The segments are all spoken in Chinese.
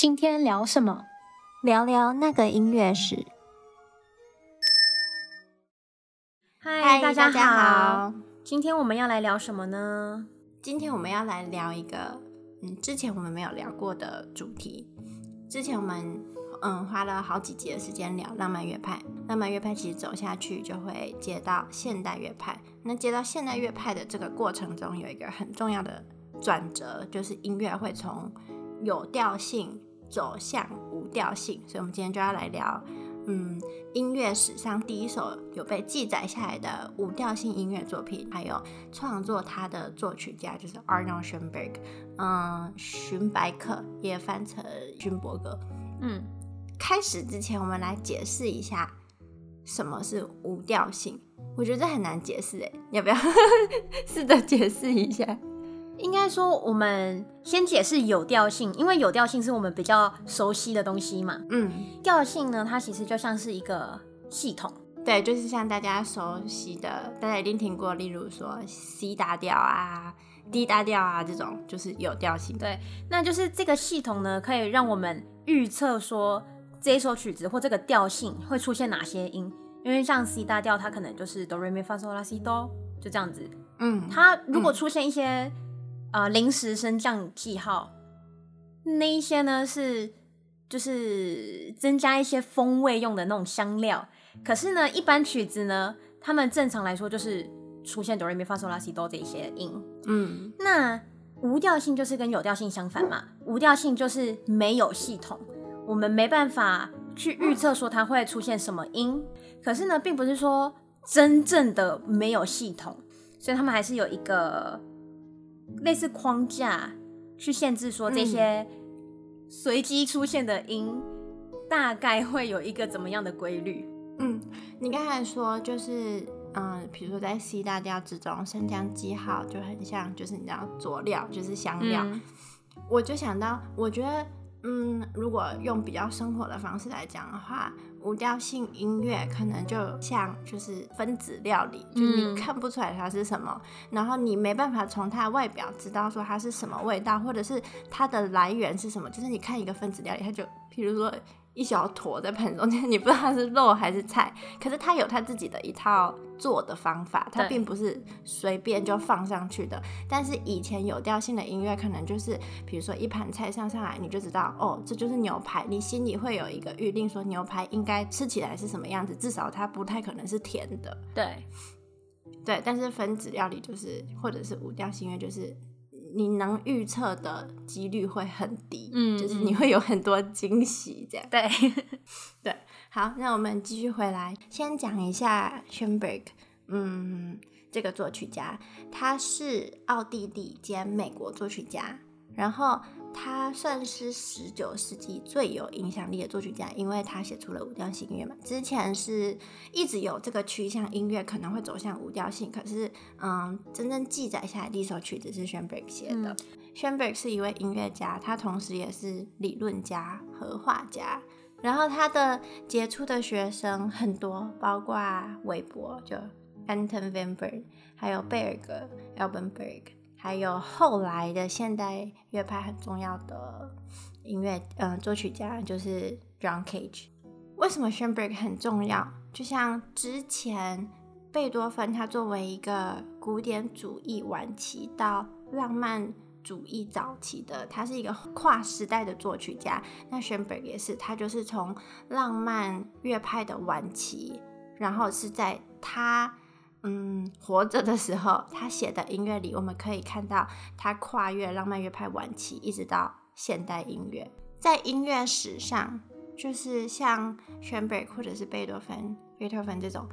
今天聊什么？聊聊那个音乐史。嗨，大家好。今天我们要来聊什么呢？今天我们要来聊一个，嗯，之前我们没有聊过的主题。之前我们嗯花了好几集的时间聊浪漫乐派，浪漫乐派其实走下去就会接到现代乐派。那接到现代乐派的这个过程中，有一个很重要的转折，就是音乐会从有调性走向无调性。所以，我们今天就要来聊，嗯，音乐史上第一首有被记载下来的无调性音乐作品，还有创作它的作曲家就是 Arnold Schoenberg，嗯，荀白克也翻成勋伯格。嗯，开始之前，我们来解释一下什么是无调性。我觉得这很难解释诶，要不要 试着解释一下？应该说，我们先解释有调性，因为有调性是我们比较熟悉的东西嘛。嗯，调性呢，它其实就像是一个系统。对，就是像大家熟悉的，大家一定听过，例如说 C 大调啊、D 大调啊这种，就是有调性。对，那就是这个系统呢，可以让我们预测说这一首曲子或这个调性会出现哪些音。因为像 C 大调，它可能就是哆来咪发嗦拉西哆，就这样子。嗯，它如果出现一些、嗯、呃临时升降记号，那一些呢是就是增加一些风味用的那种香料。可是呢，一般曲子呢，他们正常来说就是出现哆来咪发嗦拉西哆这一些音。嗯，那无调性就是跟有调性相反嘛。无调性就是没有系统，我们没办法去预测说它会出现什么音。可是呢，并不是说真正的没有系统，所以他们还是有一个类似框架去限制说这些随机出现的音大概会有一个怎么样的规律。嗯，你刚才说就是，嗯，比如说在 C 大调之中，升降记号就很像，就是你知道佐料，就是香料。嗯，我就想到，我觉得，嗯，如果用比较生活的方式来讲的话。无调性音乐可能就像就是分子料理，就你看不出来它是什么，然后你没办法从它的外表知道说它是什么味道，或者是它的来源是什么。就是你看一个分子料理，它就，比如说。一小坨在盆中间，你不知道它是肉还是菜，可是它有它自己的一套做的方法，它并不是随便就放上去的。但是以前有调性的音乐，可能就是比如说一盘菜上上来，你就知道哦，这就是牛排，你心里会有一个预定，说牛排应该吃起来是什么样子，至少它不太可能是甜的。对，对，但是分子料理就是，或者是无调性音乐就是。你能预测的几率会很低，嗯，就是你会有很多惊喜，这样。对，对，好，那我们继续回来，先讲一下 Schoenberg，嗯，这个作曲家，他是奥地利兼美国作曲家，然后。他算是十九世纪最有影响力的作曲家，因为他写出了五调性音乐嘛。之前是一直有这个趋向，音乐可能会走向五调性。可是，嗯，真正记载下来第一首曲子是 Schoenberg 写的。嗯、Schoenberg 是一位音乐家，他同时也是理论家和画家。然后他的杰出的学生很多，包括韦伯就 Anton Weinberg，还有贝尔格 Alban Berg。还有后来的现代乐派很重要的音乐，嗯、作曲家就是 John Cage。为什么 Schoenberg 很重要？就像之前贝多芬，他作为一个古典主义晚期到浪漫主义早期的，他是一个跨时代的作曲家。那 Schoenberg 也是，他就是从浪漫乐派的晚期，然后是在他。嗯，活着的时候，他写的音乐里，我们可以看到他跨越浪漫乐派晚期，一直到现代音乐。在音乐史上，就是像 s c h 或者是贝多芬、贝多芬这种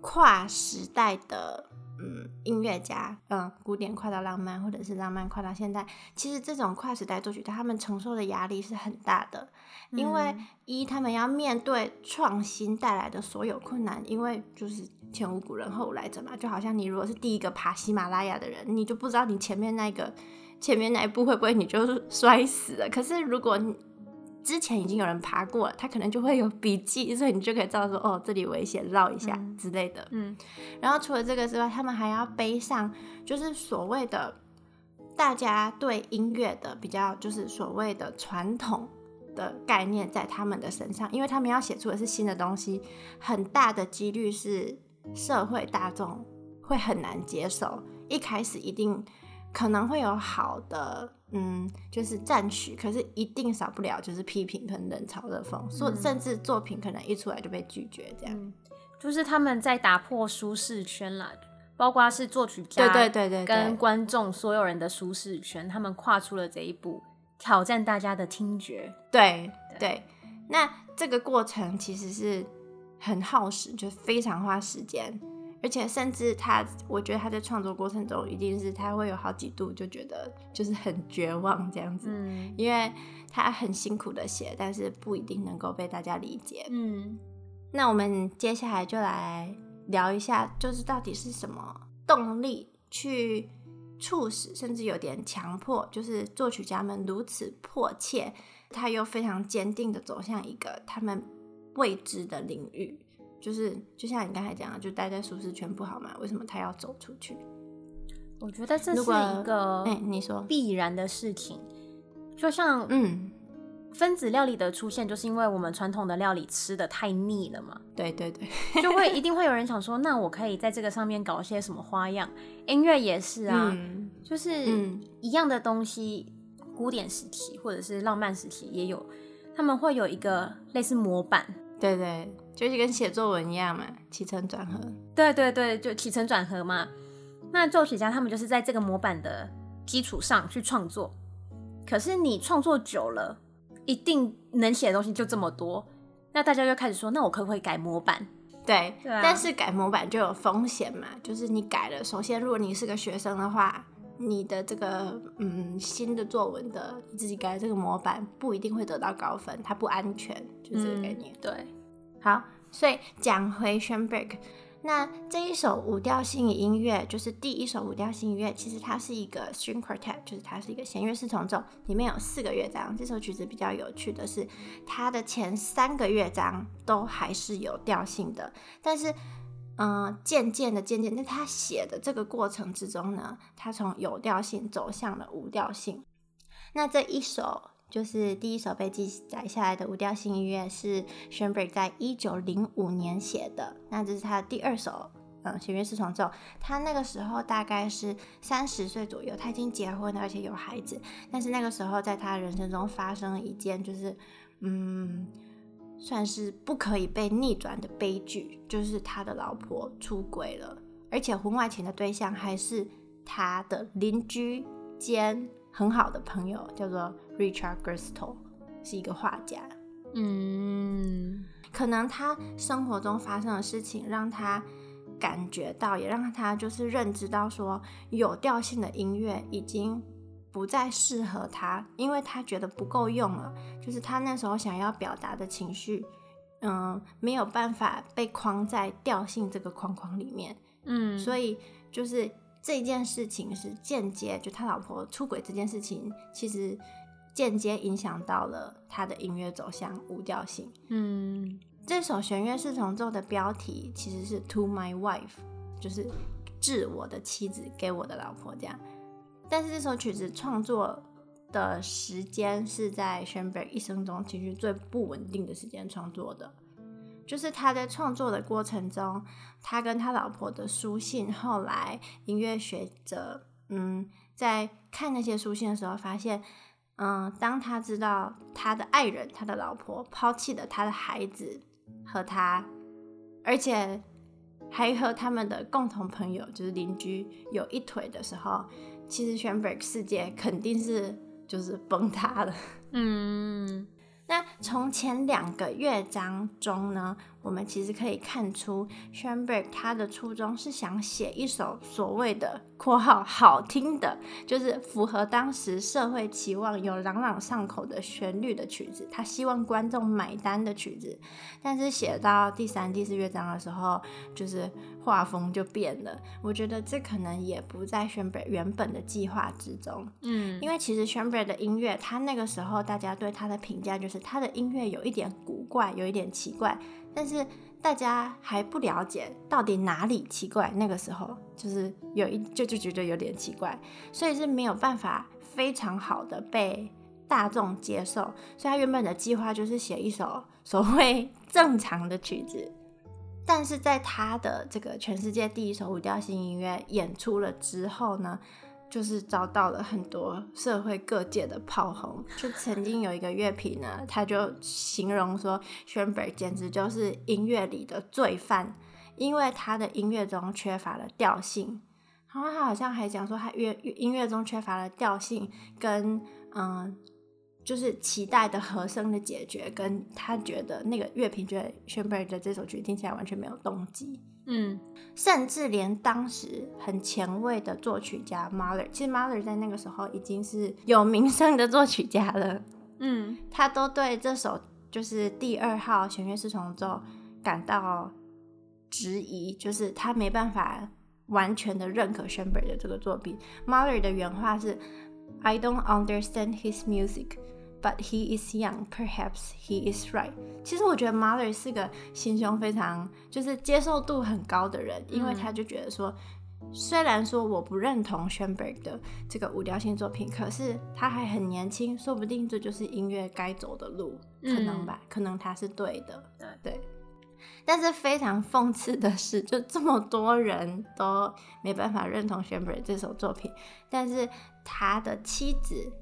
跨时代的嗯音乐家，嗯，古典跨到浪漫，或者是浪漫跨到现代，其实这种跨时代作曲家，他们承受的压力是很大的，因为一他们要面对创新带来的所有困难，因为就是。前无古人后无来者嘛，就好像你如果是第一个爬喜马拉雅的人，你就不知道你前面那个前面那一步会不会你就摔死了。可是如果你之前已经有人爬过了，他可能就会有笔记，所以你就可以知道说哦，这里危险，绕一下之类的。嗯，然后除了这个之外，他们还要背上就是所谓的大家对音乐的比较就是所谓的传统的概念在他们的身上，因为他们要写出的是新的东西，很大的几率是社会大众会很难接受。一开始一定可能会有好的，嗯，就是赞许，可是一定少不了就是批评跟冷嘲热讽，说、嗯、甚至作品可能一出来就被拒绝，这样、嗯。就是他们在打破舒适圈啦，包括是作曲家，对对对对，跟观众所有人的舒适圈，他们跨出了这一步。挑战大家的听觉，对对，对。那这个过程其实是很耗时，就非常花时间，而且甚至他，我觉得他在创作过程中，一定是他会有好几度就觉得就是很绝望这样子，嗯，因为他很辛苦的写，但是不一定能够被大家理解，嗯。那我们接下来就来聊一下，就是到底是什么动力去。促使甚至有点强迫，就是作曲家们如此迫切，他又非常坚定的走向一个他们未知的领域，就是就像你刚才讲的，就待在舒适圈不好嘛？为什么他要走出去？我觉得这是一个哎，你说必然的事情，就像嗯。分子料理的出现，就是因为我们传统的料理吃的太腻了嘛。对对对，就会 一定会有人想说，那我可以在这个上面搞些什么花样？音乐也是啊，嗯、就是一样的东西，古典时期或者是浪漫时期也有，他们会有一个类似模板。对对，就是跟写作文一样嘛，起承转合。对对对，就起承转合嘛。那作曲家他们就是在这个模板的基础上去创作，可是你创作久了。一定能写的东西就这么多，那大家就开始说，那我可不可以改模板？对，但是改模板就有风险嘛，就是你改了，首先如果你是个学生的话，你的这个嗯新的作文的你自己改的这个模板不一定会得到高分，它不安全，就这个概念。嗯，对，好，所以讲回 Schoenberg。那这一首无调性音乐，就是第一首无调性音乐，其实它是一个 string quartet，就是它是一个弦乐四重奏，里面有四个乐章。这首曲子比较有趣的是，它的前三个乐章都还是有调性的，但是，嗯、渐渐的，渐渐，在他写的这个过程之中呢，他从有调性走向了无调性。那这一首。就是第一首被记载下来的无调性音乐是勋伯格在一九零五年写的，那这是他的第二首嗯弦乐四重奏。他那个时候大概是三十岁左右，他已经结婚了，而且有孩子。但是那个时候在他人生中发生了一件就是嗯算是不可以被逆转的悲剧，就是他的老婆出轨了，而且婚外情的对象还是他的邻居兼很好的朋友，叫做。Richard Gerstle 是一个画家，嗯，可能他生活中发生的事情让他感觉到，也让他就是认知到说，有调性的音乐已经不再适合他，因为他觉得不够用了，就是他那时候想要表达的情绪，嗯，没有办法被框在调性这个框框里面，嗯，所以就是这件事情是间接，就他老婆出轨这件事情，其实。间接影响到了他的音乐走向无调性。嗯，这首弦乐四重奏的标题其实是 To My Wife，就是致我的妻子，给我的老婆这样。但是这首曲子创作的时间是在 Schoenberg 一生中情绪最不稳定的时间创作的，就是他在创作的过程中，他跟他老婆的书信，后来音乐学者嗯在看那些书信的时候发现。嗯，当他知道他的爱人、他的老婆抛弃了他的孩子和他，而且还和他们的共同朋友，就是邻居有一腿的时候，其实 s c h e n b e r g 世界肯定是就是崩塌了。嗯。那从前两个乐章中呢，我们其实可以看出，Schoenberg 他的初衷是想写一首所谓的（括号好听的），就是符合当时社会期望、有朗朗上口的旋律的曲子，他希望观众买单的曲子。但是写到第三、第四乐章的时候，就是画风就变了。我觉得这可能也不在 Schoenberg 原本的计划之中。嗯，因为其实 Schoenberg 的音乐，他那个时候大家对他的评价就是。他的音乐有一点古怪，有一点奇怪，但是大家还不了解到底哪里奇怪。那个时候就是有一就就觉得有点奇怪，所以是没有办法非常好的被大众接受，所以他原本的计划就是写一首所谓正常的曲子。但是在他的这个全世界第一首无调性音乐演出了之后呢，就是遭到了很多社会各界的炮轰。就曾经有一个乐评呢，他就形容说 s c h o n b e r g 简直就是音乐里的罪犯，因为他的音乐中缺乏了调性。然后他好像还讲说，他乐音乐中缺乏了调性，跟嗯。就是期待的和声的解决，跟他觉得那个乐评觉得 Schoenberg 的这首曲听起来完全没有动机，嗯，甚至连当时很前卫的作曲家 Mahler，其实 Mahler 在那个时候已经是有名声的作曲家了，嗯，他都对这首就是第二号弦乐四重奏感到质疑，就是他没办法完全的认可 Schoenberg 的这个作品。Mahler 的原话是 I don't understand his music。But he is young, perhaps he is right. 其实我觉得 Mahler 是个心胸非常就是接受度很高的人，因为他就觉得说，虽然说我不认同 Schoenberg 的这个无调性作品，可是他还很年轻，说不定这就是音乐该走的路，可能吧，可能他是对的，对对。但是非常讽刺的是，就这么多人都没办法认同 Schoenberg 这首作品，但是他的妻子。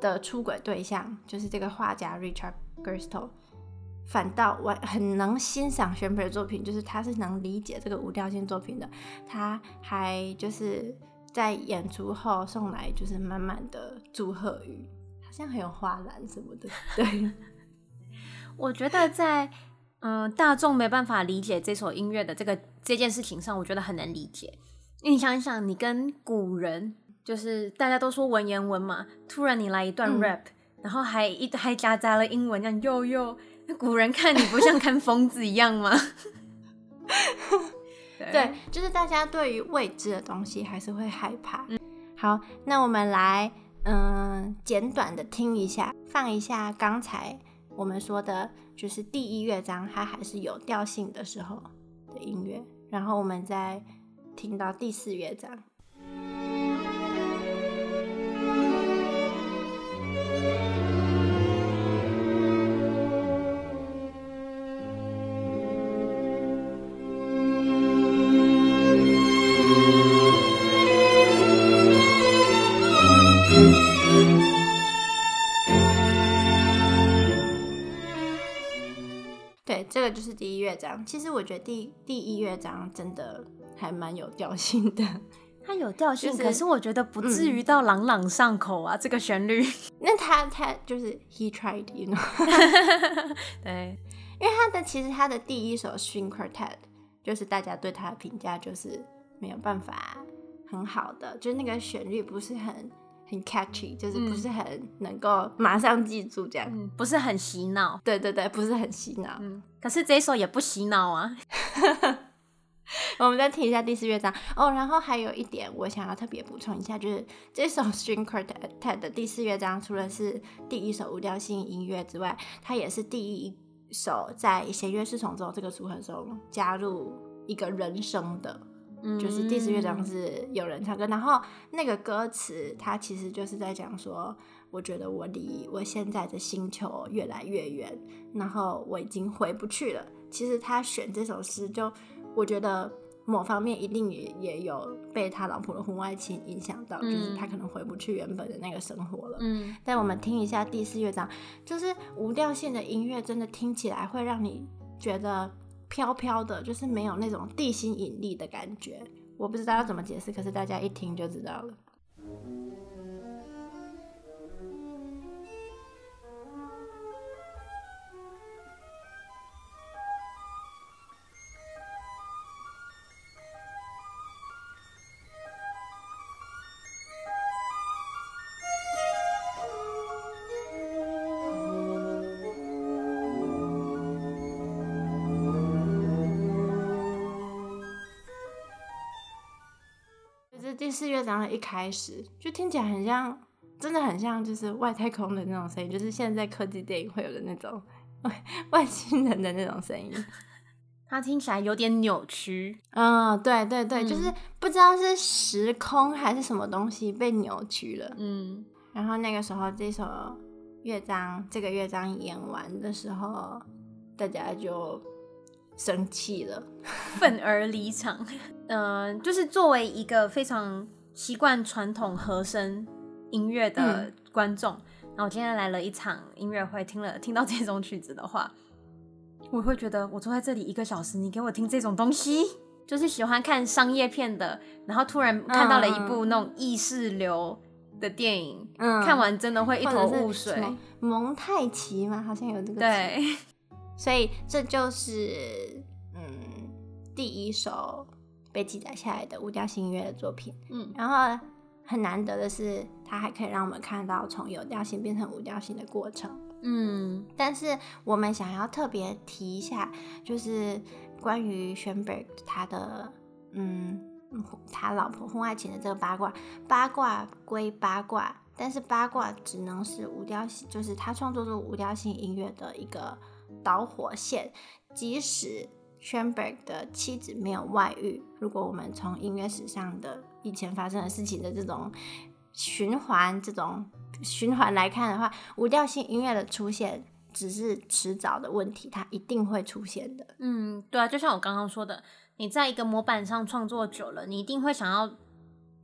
的出轨对象就是这个画家 Richard Gerstle，反倒我很能欣赏 Schoenberg 的作品，就是他是能理解这个无调性作品的。他还就是在演出后送来就是满满的祝贺语，好像很有花篮什么的。对，我觉得在嗯、呃、大众没办法理解这首音乐的这个这件事情上，我觉得很能理解。你想一想，你跟古人。就是大家都说文言文嘛，突然你来一段 rap，、嗯、然后还一还夹杂了英文，这样又又，那古人看你不像看疯子一样吗？对，对，就是大家对于未知的东西还是会害怕。嗯、好，那我们来嗯简短的听一下，放一下刚才我们说的，就是第一乐章它还是有调性的时候的音乐，然后我们再听到第四乐章。就是第一乐章，其实我觉得第第一乐章真的还蛮有调性的，它有调性，就是，可是我觉得不至于到朗朗上口啊。嗯、这个旋律，那他他就是 he tried，you know，对，因为他的其实他的第一首 string quartet，就是大家对他的评价就是没有办法很好的，就是那个旋律不是很。很 catchy，就是不是很能够马上记住这样，嗯，不是很洗脑。对对对，不是很洗脑。嗯，可是这一首也不洗脑啊。我们再听一下第四乐章哦。然后还有一点，我想要特别补充一下，就是这首 String Quartet 的第四乐章，除了是第一首无调性音乐之外，它也是第一首在弦乐四重奏这个组合中加入一个人声的。就是第四乐章是有人唱歌，然后那个歌词它其实就是在讲说，我觉得我离我现在的星球越来越远，然后我已经回不去了。其实他选这首诗，就我觉得某方面一定也也有被他老婆的婚外情影响到，就是他可能回不去原本的那个生活了。嗯，但我们听一下第四乐章，就是无调性的音乐，真的听起来会让你觉得。飘飘的，就是没有那种地心引力的感觉。我不知道要怎么解释，可是大家一听就知道了。四乐章的一开始就听起来很像，真的很像，就是外太空的那种声音，就是现在科技电影会有的那种外星人的那种声音。它听起来有点扭曲，嗯，对对对，嗯、就是不知道是时空还是什么东西被扭曲了。嗯，然后那个时候这首乐章，这个乐章演完的时候，大家就生气了，愤而离场。嗯、呃，就是作为一个非常习惯传统和声音乐的观众，嗯、然后我今天来了一场音乐会，听了听到这种曲子的话，我会觉得我坐在这里一个小时，你给我听这种东西，就是喜欢看商业片的，然后突然看到了一部那种意识流的电影，嗯、看完真的会一头雾水。蒙太奇吗？好像有这个。对，所以这就是嗯第一首被记载下来的无调性音乐的作品。嗯，然后很难得的是，它还可以让我们看到从有调性变成无调性的过程。嗯，但是我们想要特别提一下，就是关于 Schoenberg 他的，嗯，他老婆婚外情的这个八卦。八卦归八卦，但是八卦只能是无调性，就是他创作出无调性音乐的一个导火线。即使 Schoenberg 的妻子没有外遇，如果我们从音乐史上的以前发生的事情的这种循环，这种。循环来看的话，无调性音乐的出现只是迟早的问题，它一定会出现的。嗯，对啊，就像我刚刚说的，你在一个模板上创作久了，你一定会想要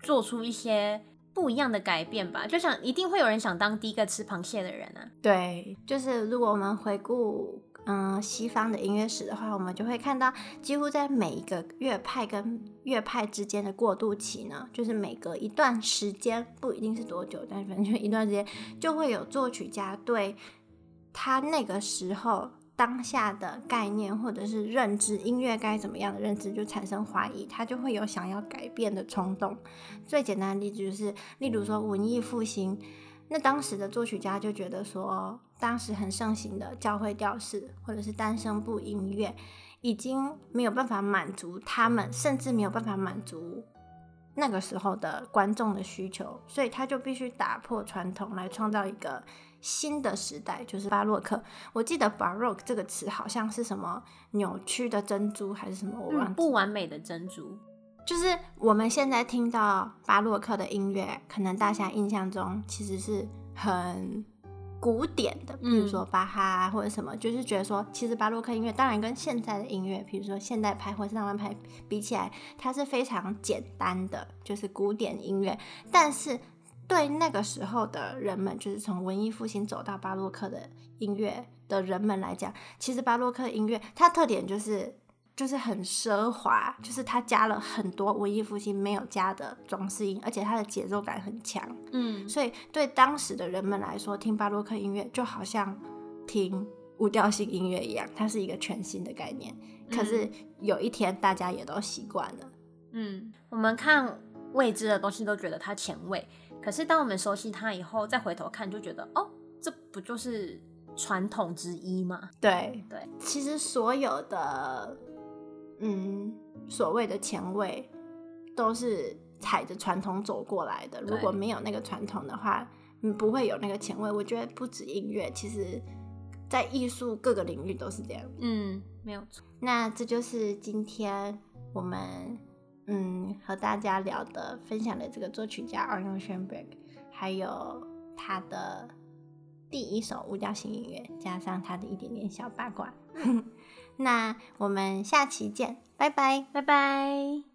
做出一些不一样的改变吧？就想一定会有人想当第一个吃螃蟹的人啊。对，就是如果我们回顾。嗯，西方的音乐史的话，我们就会看到，几乎在每一个乐派跟乐派之间的过渡期呢，就是每隔一段时间，不一定是多久，但是反正就一段时间，就会有作曲家对他那个时候当下的概念或者是认知，音乐该怎么样的认知就产生怀疑，他就会有想要改变的冲动。最简单的例子就是，例如说文艺复兴。那当时的作曲家就觉得说，当时很盛行的教会调式或者是单声部音乐，已经没有办法满足他们，甚至没有办法满足那个时候的观众的需求，所以他就必须打破传统，来创造一个新的时代，就是巴洛克。我记得 Baroque 这个词好像是什么扭曲的珍珠还是什么，我忘记，不完美的珍珠。就是我们现在听到巴洛克的音乐，可能大家印象中其实是很古典的，比如说巴哈或者什么，就是觉得说，其实巴洛克音乐当然跟现在的音乐，比如说现代派或是浪漫派比起来，它是非常简单的，就是古典音乐。但是对那个时候的人们，就是从文艺复兴走到巴洛克的音乐的人们来讲，其实巴洛克音乐它特点就是。就是很奢华，就是它加了很多文艺复兴没有加的装饰音，而且它的节奏感很强。嗯，所以对当时的人们来说，听巴洛克音乐就好像听无调性音乐一样，它是一个全新的概念。可是有一天，大家也都习惯了。嗯，我们看未知的东西都觉得它前卫，可是当我们熟悉它以后，再回头看，就觉得哦，这不就是传统之一吗？对对，其实所有的。嗯，所谓的前卫都是踩着传统走过来的。如果没有那个传统的话，你不会有那个前卫。我觉得不止音乐，其实在艺术各个领域都是这样。嗯，没有错。那这就是今天我们嗯和大家聊的、分享的这个作曲家 Arnold Schoenberg，还有他的第一首无调性音乐，加上他的一点点小八卦。那我们下期见，拜拜，拜拜。